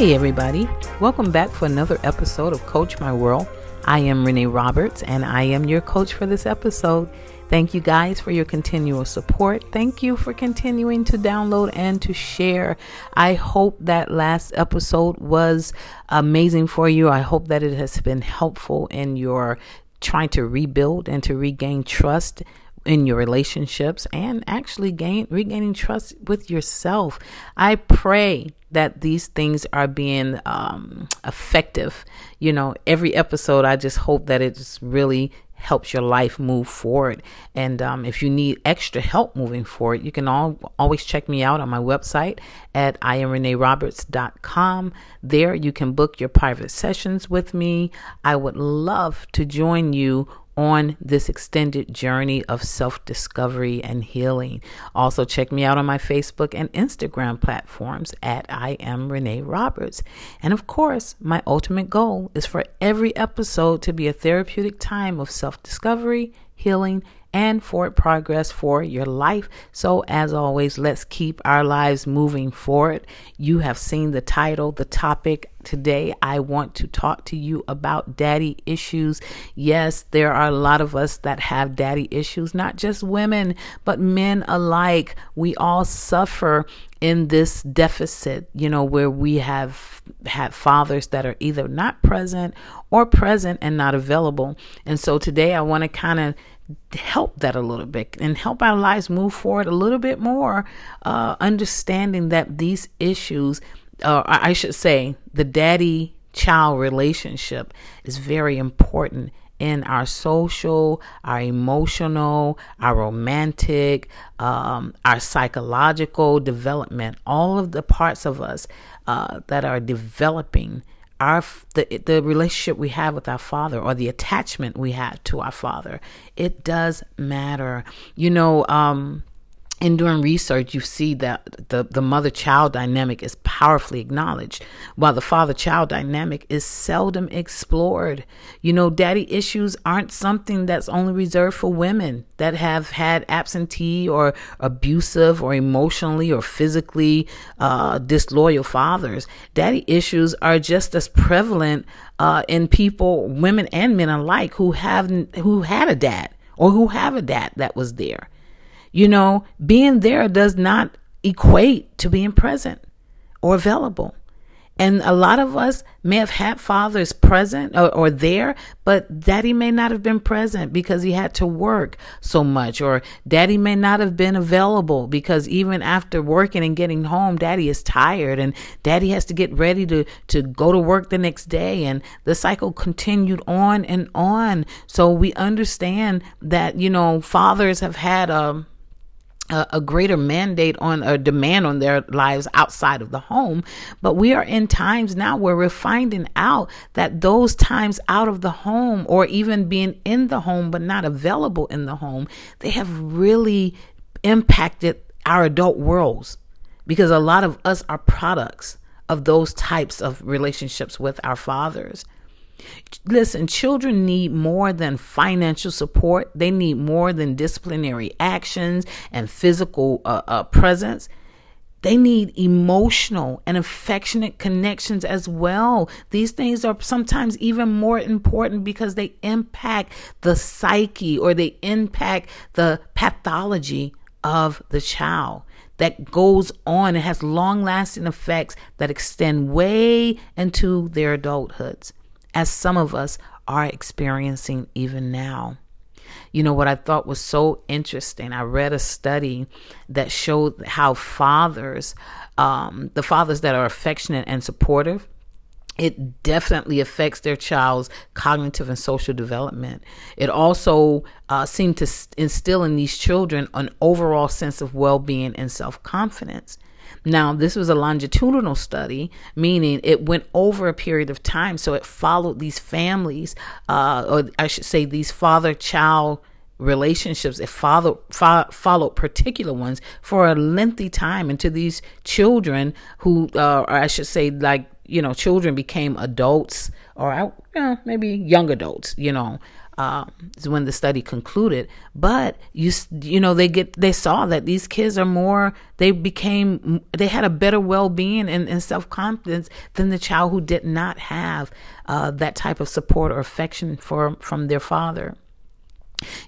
Hey, everybody. Welcome back for another episode of Coach My World. I am Renee Roberts, and I am your coach for this episode. Thank you guys for your continual support. Thank you for continuing to download and to share. I hope that last episode was amazing for you. I hope that it has been helpful in your trying to rebuild and to regain trust in your relationships and actually gain regaining trust with yourself. I pray that these things are being um, effective. You know, every episode, I just hope that it really helps your life move forward. And um, if you need extra help moving forward, you can all, always check me out on my website at iamreneeroberts.com. There you can book your private sessions with me. I would love to join you on this extended journey of self discovery and healing. Also, check me out on my Facebook and Instagram platforms at I am Renee Roberts. And of course, my ultimate goal is for every episode to be a therapeutic time of self discovery, healing, and forward progress for your life. So, as always, let's keep our lives moving forward. You have seen the title, the topic. Today, I want to talk to you about daddy issues. Yes, there are a lot of us that have daddy issues, not just women, but men alike. We all suffer in this deficit, you know, where we have had fathers that are either not present or present and not available. And so today I want to kind of help that a little bit and help our lives move forward a little bit more, uh, understanding that these issues, uh, I should say, the daddy child relationship is very important in our social, our emotional, our romantic, um, our psychological development, all of the parts of us uh, that are developing our the the relationship we have with our father or the attachment we have to our father it does matter. You know um in doing research, you see that the, the mother child dynamic is powerfully acknowledged, while the father child dynamic is seldom explored. You know, daddy issues aren't something that's only reserved for women that have had absentee or abusive or emotionally or physically uh, disloyal fathers. Daddy issues are just as prevalent uh, in people, women and men alike, who have who had a dad or who have a dad that was there. You know, being there does not equate to being present or available. And a lot of us may have had fathers present or, or, there, but daddy may not have been present because he had to work so much, or daddy may not have been available because even after working and getting home, daddy is tired and daddy has to get ready to, to go to work the next day. And the cycle continued on and on. So we understand that, you know, fathers have had a, um, a, a greater mandate on a demand on their lives outside of the home. But we are in times now where we're finding out that those times out of the home or even being in the home but not available in the home, they have really impacted our adult worlds because a lot of us are products of those types of relationships with our fathers. Listen, children need more than financial support. They need more than disciplinary actions and physical uh, uh, presence. They need emotional and affectionate connections as well. These things are sometimes even more important because they impact the psyche or they impact the pathology of the child that goes on and has long lasting effects that extend way into their adulthoods as some of us are experiencing even now. You know what I thought was so interesting? I read a study that showed how fathers, um, the fathers that are affectionate and supportive, it definitely affects their child's cognitive and social development. It also uh, seemed to instill in these children an overall sense of well being and self confidence. Now, this was a longitudinal study, meaning it went over a period of time. So it followed these families, uh, or I should say, these father child relationships. It followed, fo- followed particular ones for a lengthy time until these children, who, uh, or I should say, like, you know, children became adults or maybe young adults, you know. Um, is when the study concluded. But you you know they get they saw that these kids are more they became they had a better well being and, and self confidence than the child who did not have uh, that type of support or affection for from their father.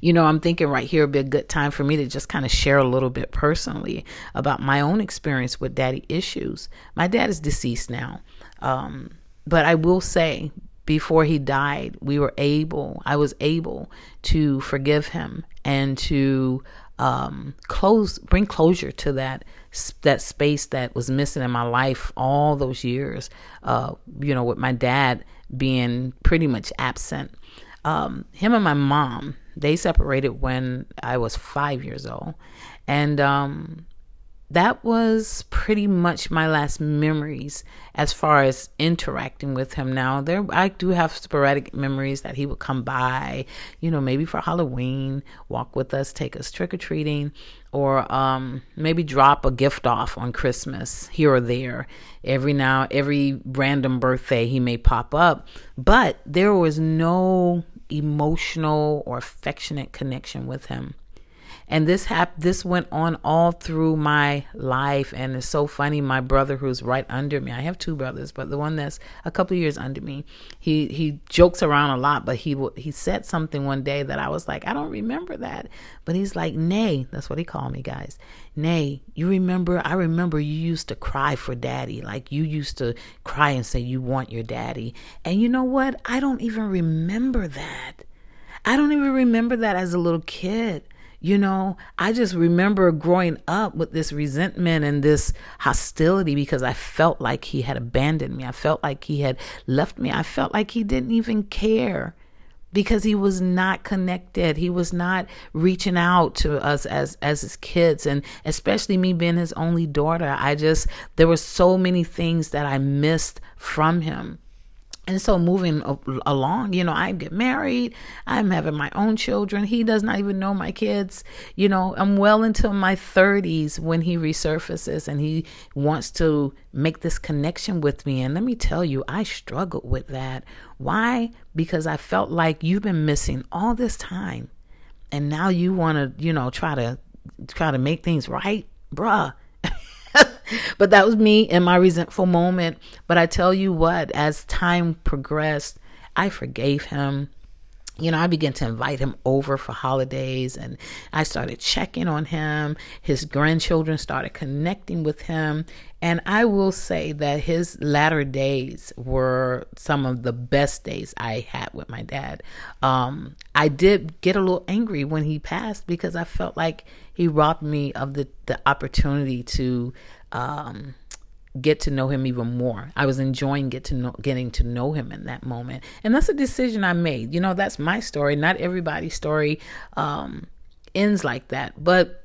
You know, I'm thinking right here would be a good time for me to just kind of share a little bit personally about my own experience with daddy issues. My dad is deceased now. Um, but I will say before he died, we were able, I was able to forgive him and to um, close, bring closure to that that space that was missing in my life all those years. Uh, you know, with my dad being pretty much absent. Um, him and my mom, they separated when I was five years old, and um, that was pretty much my last memories as far as interacting with him. Now there i do have sporadic memories that he would come by you know maybe for halloween walk with us take us trick-or-treating or um, maybe drop a gift off on christmas here or there. Every now every random birthday he may pop up. But there was no emotional or affectionate connection with him and this hap- this went on all through my life. And it's so funny my brother who's right under me i have two brothers but the one that's a couple years under me he he jokes around a lot but he he said something one day that i was like i don't remember that. But he's like nay that's what he called me guys. Nay you remember i remember you used to cry for daddy. Like you used to cry and say you want your daddy. And you know what? I don't even remember that. I don't even remember that as a little kid. You know, I just remember growing up with this resentment and this hostility because I felt like he had abandoned me. I felt like he had left me. I felt like he didn't even care because he was not connected. He was not reaching out to us as as his kids and especially me being his only daughter. I just there were so many things that I missed from him. And so moving along, you know, I get married. I'm having my own children. He does not even know my kids. You know, I'm well into my 30s when he resurfaces and he wants to make this connection with me. And let me tell you, I struggled with that. Why? Because I felt like you've been missing all this time. And now you want to, you know, try to try to make things right, bruh. but that was me in my resentful moment. But I tell you what, as time progressed, I forgave him. You know, I began to invite him over for holidays and I started checking on him. His grandchildren started connecting with him. And I will say that his latter days were some of the best days I had with my dad. Um, I did get a little angry when he passed because I felt like he robbed me of the, the opportunity to um, get to know him even more. I was enjoying get to know, getting to know him in that moment, and that's a decision I made. You know, that's my story. Not everybody's story um, ends like that, but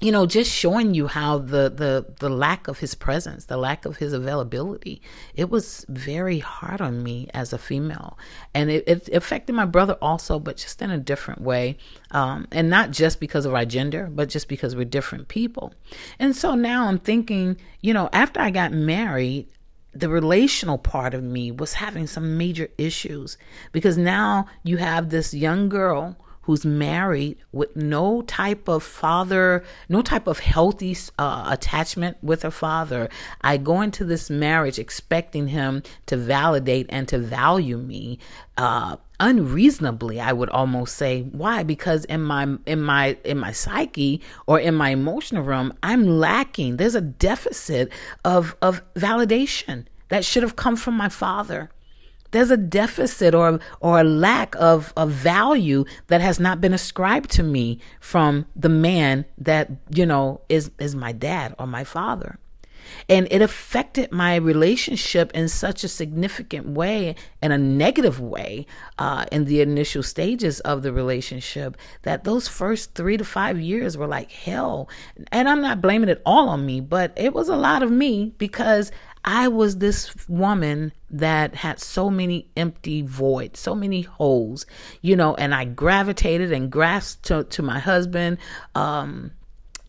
you know just showing you how the the the lack of his presence the lack of his availability it was very hard on me as a female. And it, it affected my brother also but just in a different way. Um, and not just because of our gender but just because we're different people. And so now i'm thinking you know after i got married the relational part of me was having some major issues because now you have this young girl who's married with no type of father, no type of healthy uh, attachment with her father. I go into this marriage expecting him to validate and to value me. Uh, unreasonably i would almost say why because in my in my in my psyche or in my emotional realm i'm lacking there's a deficit of of validation that should have come from my father there's a deficit or or a lack of, of value that has not been ascribed to me from the man that you know is is my dad or my father. And it affected my relationship in such a significant way and a negative way uh, in the initial stages of the relationship that those first three to five years were like hell. And i'm not blaming it all on me but it was a lot of me because I was this woman that had so many empty voids, so many holes, you know, and I gravitated and grasped to, to my husband um,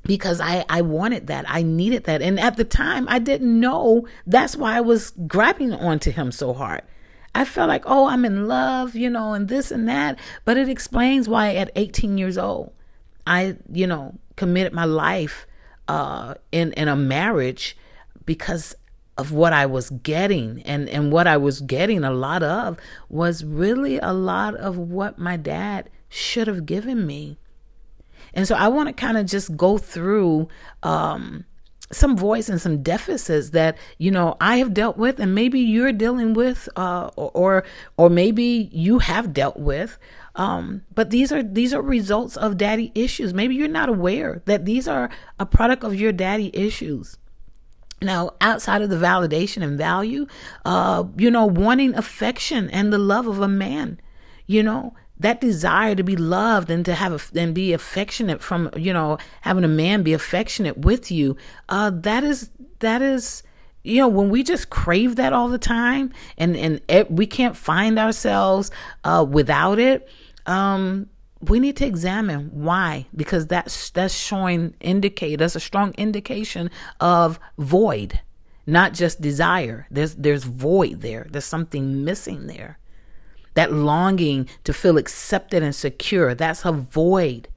because I, I wanted that. I needed that. And at the time, I didn't know that's why I was grabbing onto him so hard. I felt like, oh, I'm in love, you know, and this and that. But it explains why at 18 years old, I, you know, committed my life uh, in in a marriage because of what I was getting and and what I was getting a lot of was really a lot of what my dad should have given me. And so I want to kind of just go through um, some voice and some deficits that you know I have dealt with, and maybe you're dealing with, uh, or or maybe you have dealt with. Um, but these are these are results of daddy issues. Maybe you're not aware that these are a product of your daddy issues. Now, outside of the validation and value, uh, you know, wanting affection and the love of a man, you know, that desire to be loved and to have and be affectionate from, you know, having a man be affectionate with you, uh, that is that is, you know, when we just crave that all the time and and it, we can't find ourselves uh, without it. Um, we need to examine why because that's that's showing indicate that's a strong indication of void not just desire. There's there's void there. There's something missing there. That longing to feel accepted and secure that's a void.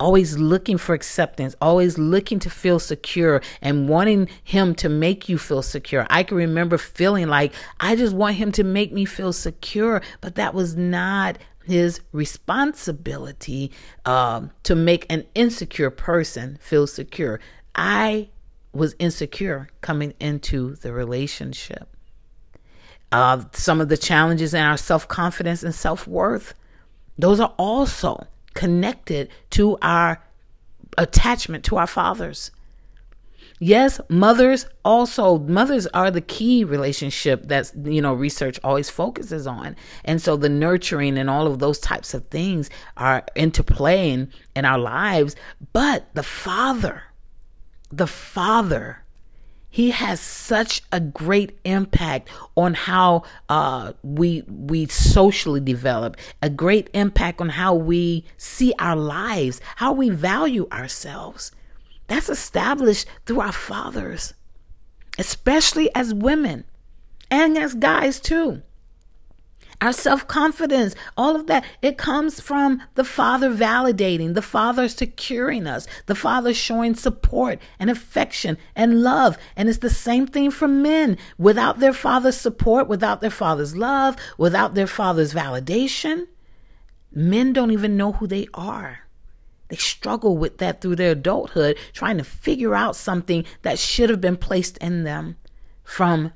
Always looking for acceptance, always looking to feel secure and wanting him to make you feel secure. I can remember feeling like I just want him to make me feel secure, but that was not his responsibility um, to make an insecure person feel secure. I was insecure coming into the relationship. Uh, some of the challenges in our self confidence and self worth, those are also connected to our attachment to our fathers. Yes, mothers also mothers are the key relationship that's you know research always focuses on. And so the nurturing and all of those types of things are interplaying in our lives, but the father the father he has such a great impact on how uh, we we socially develop a great impact on how we see our lives how we value ourselves that's established through our fathers, especially as women and as guys too. Our self confidence, all of that, it comes from the Father validating, the Father securing us, the Father showing support and affection and love. And it's the same thing for men. Without their Father's support, without their Father's love, without their Father's validation, men don't even know who they are. They struggle with that through their adulthood, trying to figure out something that should have been placed in them from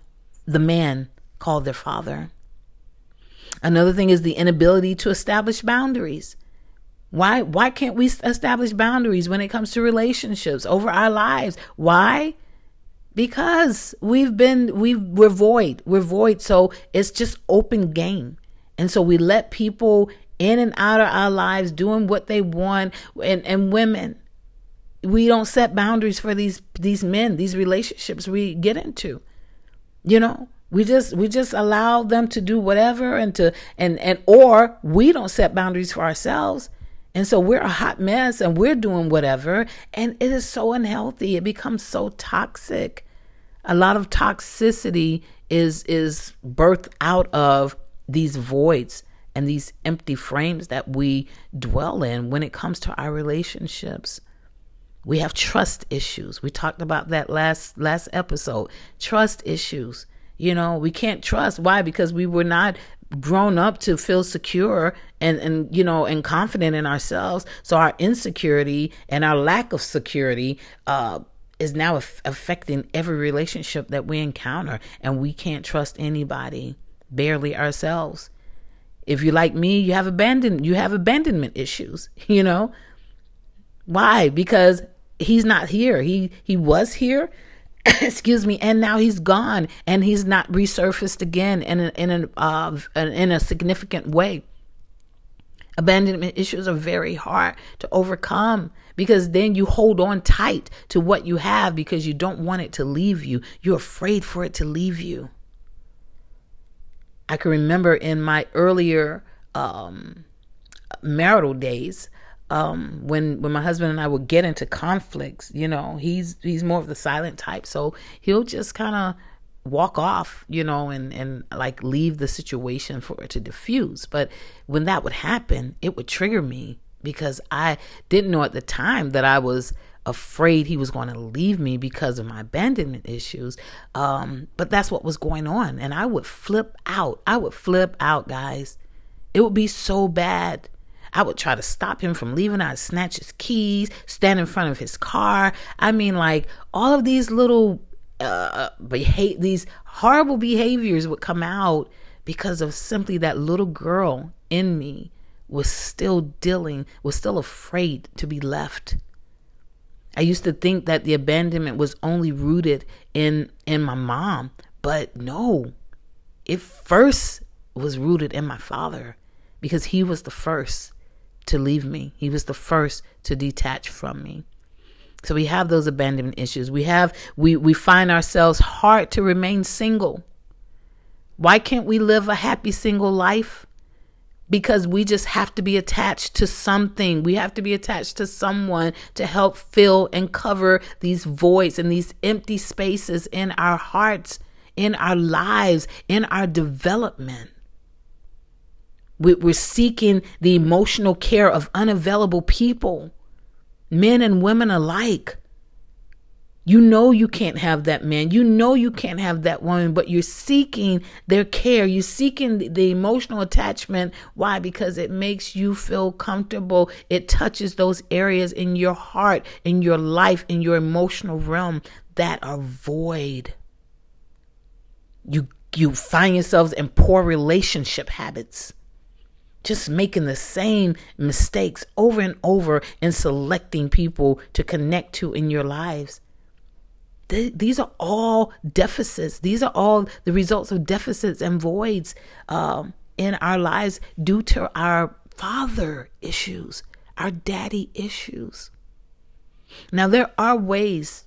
the man called their father. Another thing is the inability to establish boundaries. Why why can't we establish boundaries when it comes to relationships over our lives? Why? Because we've been we we're void. We're void. So it's just open game. And so we let people in and out of our lives doing what they want. And, and women we don't set boundaries for these these men these relationships we get into. You know we just we just allow them to do whatever and to and and or we don't set boundaries for ourselves. And so we're a hot mess and we're doing whatever. And it is so unhealthy. It becomes so toxic. A lot of toxicity is is birthed out of these voids and these empty frames that we dwell in when it comes to our relationships. We have trust issues. We talked about that last last episode. Trust issues. You know, we can't trust. Why? Because we were not grown up to feel secure and and you know and confident in ourselves. So our insecurity and our lack of security uh is now affecting every relationship that we encounter and we can't trust anybody, barely ourselves. If you like me, you have abandon you have abandonment issues, you know? Why? Because he's not here. He he was here, excuse me, and now he's gone and he's not resurfaced again in a, in a uh, in a significant way. Abandonment issues are very hard to overcome because then you hold on tight to what you have because you don't want it to leave you. You're afraid for it to leave you. I can remember in my earlier um, marital days, um, when when my husband and I would get into conflicts, you know, he's he's more of the silent type, so he'll just kind of walk off, you know, and, and like leave the situation for it to diffuse. But when that would happen, it would trigger me because I didn't know at the time that I was afraid he was going to leave me because of my abandonment issues. Um, but that's what was going on. And I would flip out. I would flip out, guys. It would be so bad. I would try to stop him from leaving. I'd snatch his keys, stand in front of his car. I mean, like all of these little uh, behave, these horrible behaviors would come out because of simply that little girl in me was still dealing, was still afraid to be left. I used to think that the abandonment was only rooted in in my mom, but no. It first was rooted in my father because he was the first to leave me. He was the first to detach from me. So we have those abandonment issues. We have we we find ourselves hard to remain single. Why can't we live a happy single life? Because we just have to be attached to something. We have to be attached to someone to help fill and cover these voids and these empty spaces in our hearts, in our lives, in our development. We're seeking the emotional care of unavailable people men and women alike. You know you can't have that man. You know you can't have that woman, but you're seeking their care. You're seeking the, emotional attachment. Why? Because it makes you feel comfortable. It touches those areas in your heart, in your life, in your emotional realm that are void. You you find yourselves in poor relationship habits just making the same mistakes over and over in selecting people to connect to in your lives. These are all deficits. These are all the results of deficits and voids um, in our lives due to our father issues, our daddy issues. Now, there are ways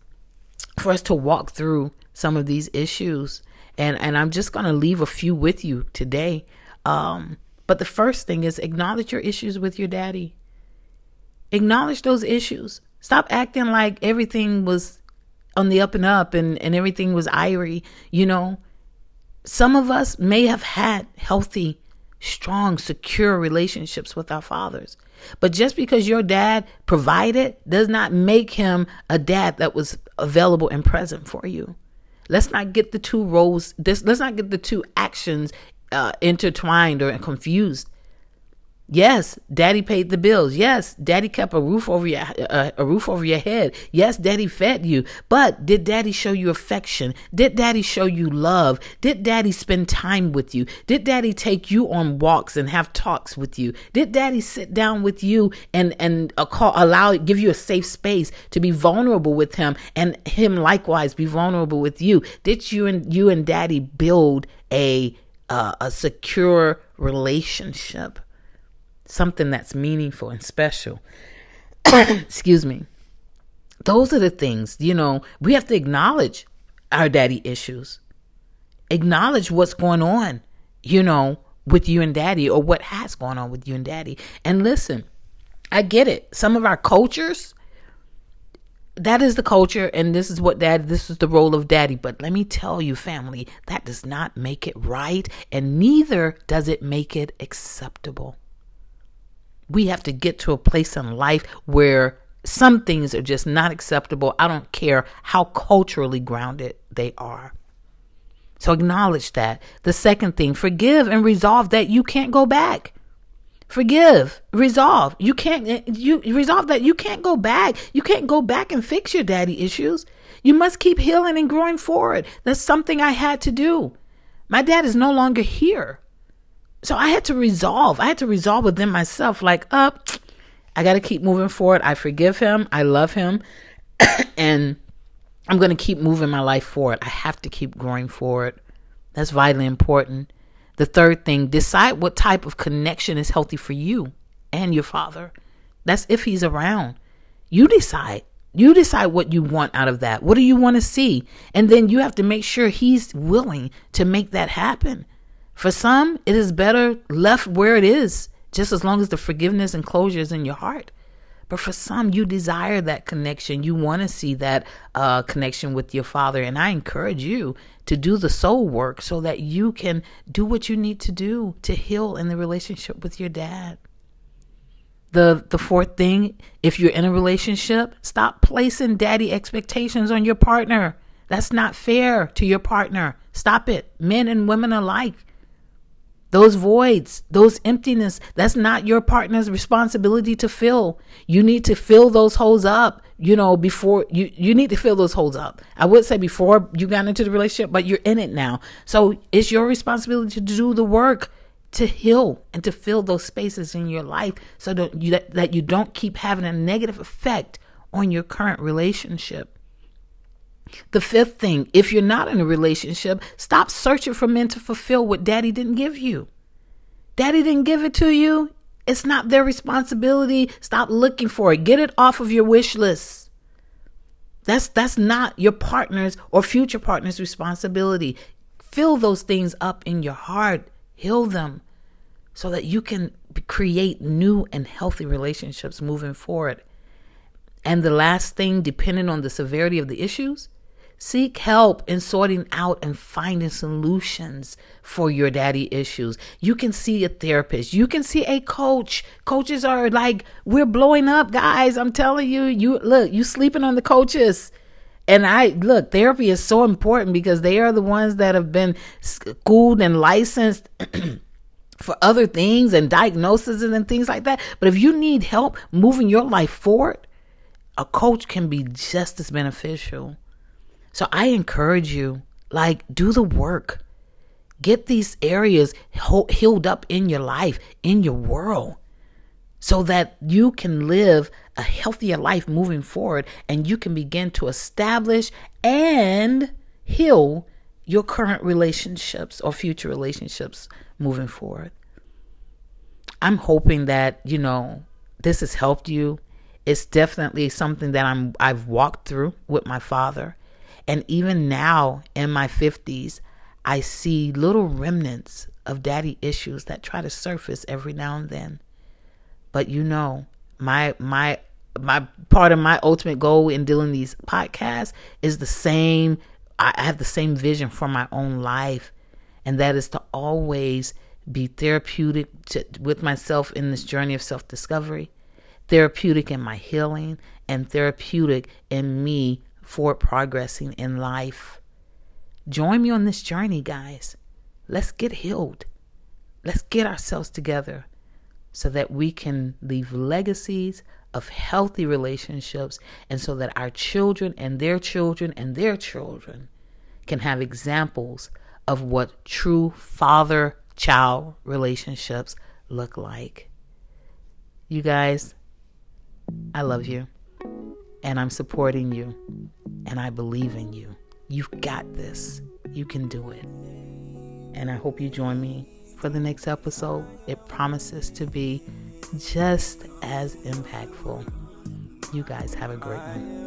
for us to walk through some of these issues. And, and I'm just going to leave a few with you today. Um, but the first thing is acknowledge your issues with your daddy. Acknowledge those issues. Stop acting like everything was on the up and up and, and everything was irie. You know, some of us may have had healthy, strong, secure relationships with our fathers. But just because your dad provided does not make him a dad that was available and present for you. Let's not get the two roles, this let's not get the two actions uh, intertwined or confused. Yes, daddy paid the bills. Yes, daddy kept a roof over your uh, a roof over your head. Yes, daddy fed you. But did daddy show you affection? Did daddy show you love? Did daddy spend time with you? Did daddy take you on walks and have talks with you? Did daddy sit down with you and and uh, call, allow give you a safe space to be vulnerable with him and him likewise be vulnerable with you? Did you and you and daddy build a uh, a secure relationship, something that's meaningful and special. Excuse me. Those are the things, you know, we have to acknowledge our daddy issues, acknowledge what's going on, you know, with you and daddy or what has gone on with you and daddy. And listen, I get it. Some of our cultures, that is the culture and this is what dad this is the role of daddy but let me tell you family that does not make it right and neither does it make it acceptable we have to get to a place in life where some things are just not acceptable i don't care how culturally grounded they are so acknowledge that the second thing forgive and resolve that you can't go back Forgive, resolve. You can't eh, you resolve that you can't go back. You can't go back and fix your daddy issues. You must keep healing and growing forward. That's something I had to do. My dad is no longer here. So I had to resolve. I had to resolve within myself like, up, uh, I got to keep moving forward. I forgive him. I love him. and I'm going to keep moving my life forward. I have to keep growing forward. That's vitally important. The third thing, decide what type of connection is healthy for you and your father. That's if he's around. You decide. You decide what you want out of that. What do you want to see? And then you have to make sure he's willing to make that happen. For some, it is better left where it is, just as long as the forgiveness and closure is in your heart. But for some, you desire that connection. You want to see that uh, connection with your father. And I encourage you to do the soul work so that you can do what you need to do to heal in the relationship with your dad. The, the fourth thing, if you're in a relationship, stop placing daddy expectations on your partner. That's not fair to your partner. Stop it, men and women alike. Those voids, those emptiness, that's not your partner's responsibility to fill. You need to fill those holes up, you know, before you, you need to fill those holes up. I would say before you got into the relationship, but you're in it now. So it's your responsibility to do the work to heal and to fill those spaces in your life so that you, that, that you don't keep having a negative effect on your current relationship. The fifth thing, if you're not in a relationship, stop searching for men to fulfill what daddy didn't give you. Daddy didn't give it to you. It's not their responsibility. Stop looking for it. Get it off of your wish list. That's that's not your partner's or future partner's responsibility. Fill those things up in your heart. Heal them so that you can create new and healthy relationships moving forward. And the last thing, depending on the severity of the issues, Seek help in sorting out and finding solutions for your daddy issues. You can see a therapist. You can see a coach. Coaches are like, we're blowing up, guys. I'm telling you, you look, you sleeping on the coaches. And I look, therapy is so important because they are the ones that have been schooled and licensed for other things and diagnoses and things like that. But if you need help moving your life forward, a coach can be just as beneficial. So I encourage you, like, do the work. Get these areas healed up in your life, in your world, so that you can live a healthier life moving forward and you can begin to establish and heal your current relationships or future relationships moving forward. I'm hoping that, you know, this has helped you. It's definitely something that I'm I've walked through with my father and even now in my 50s, I see little remnants of daddy issues that try to surface every now and then. But you know, my my my part of my ultimate goal in doing these podcasts is the same I have the same vision for my own life and that is to always be therapeutic to, with myself in this journey of self-discovery, therapeutic in my healing and therapeutic in me for progressing in life. Join me on this journey, guys. Let's get healed. Let's get ourselves together so that we can leave legacies of healthy relationships and so that our children and their children and their children can have examples of what true father child relationships look like. You guys, I love you and I'm supporting you and I believe in you. You've got this. You can do it. And I hope you join me for the next episode. It promises to be just as impactful. You guys have a great one.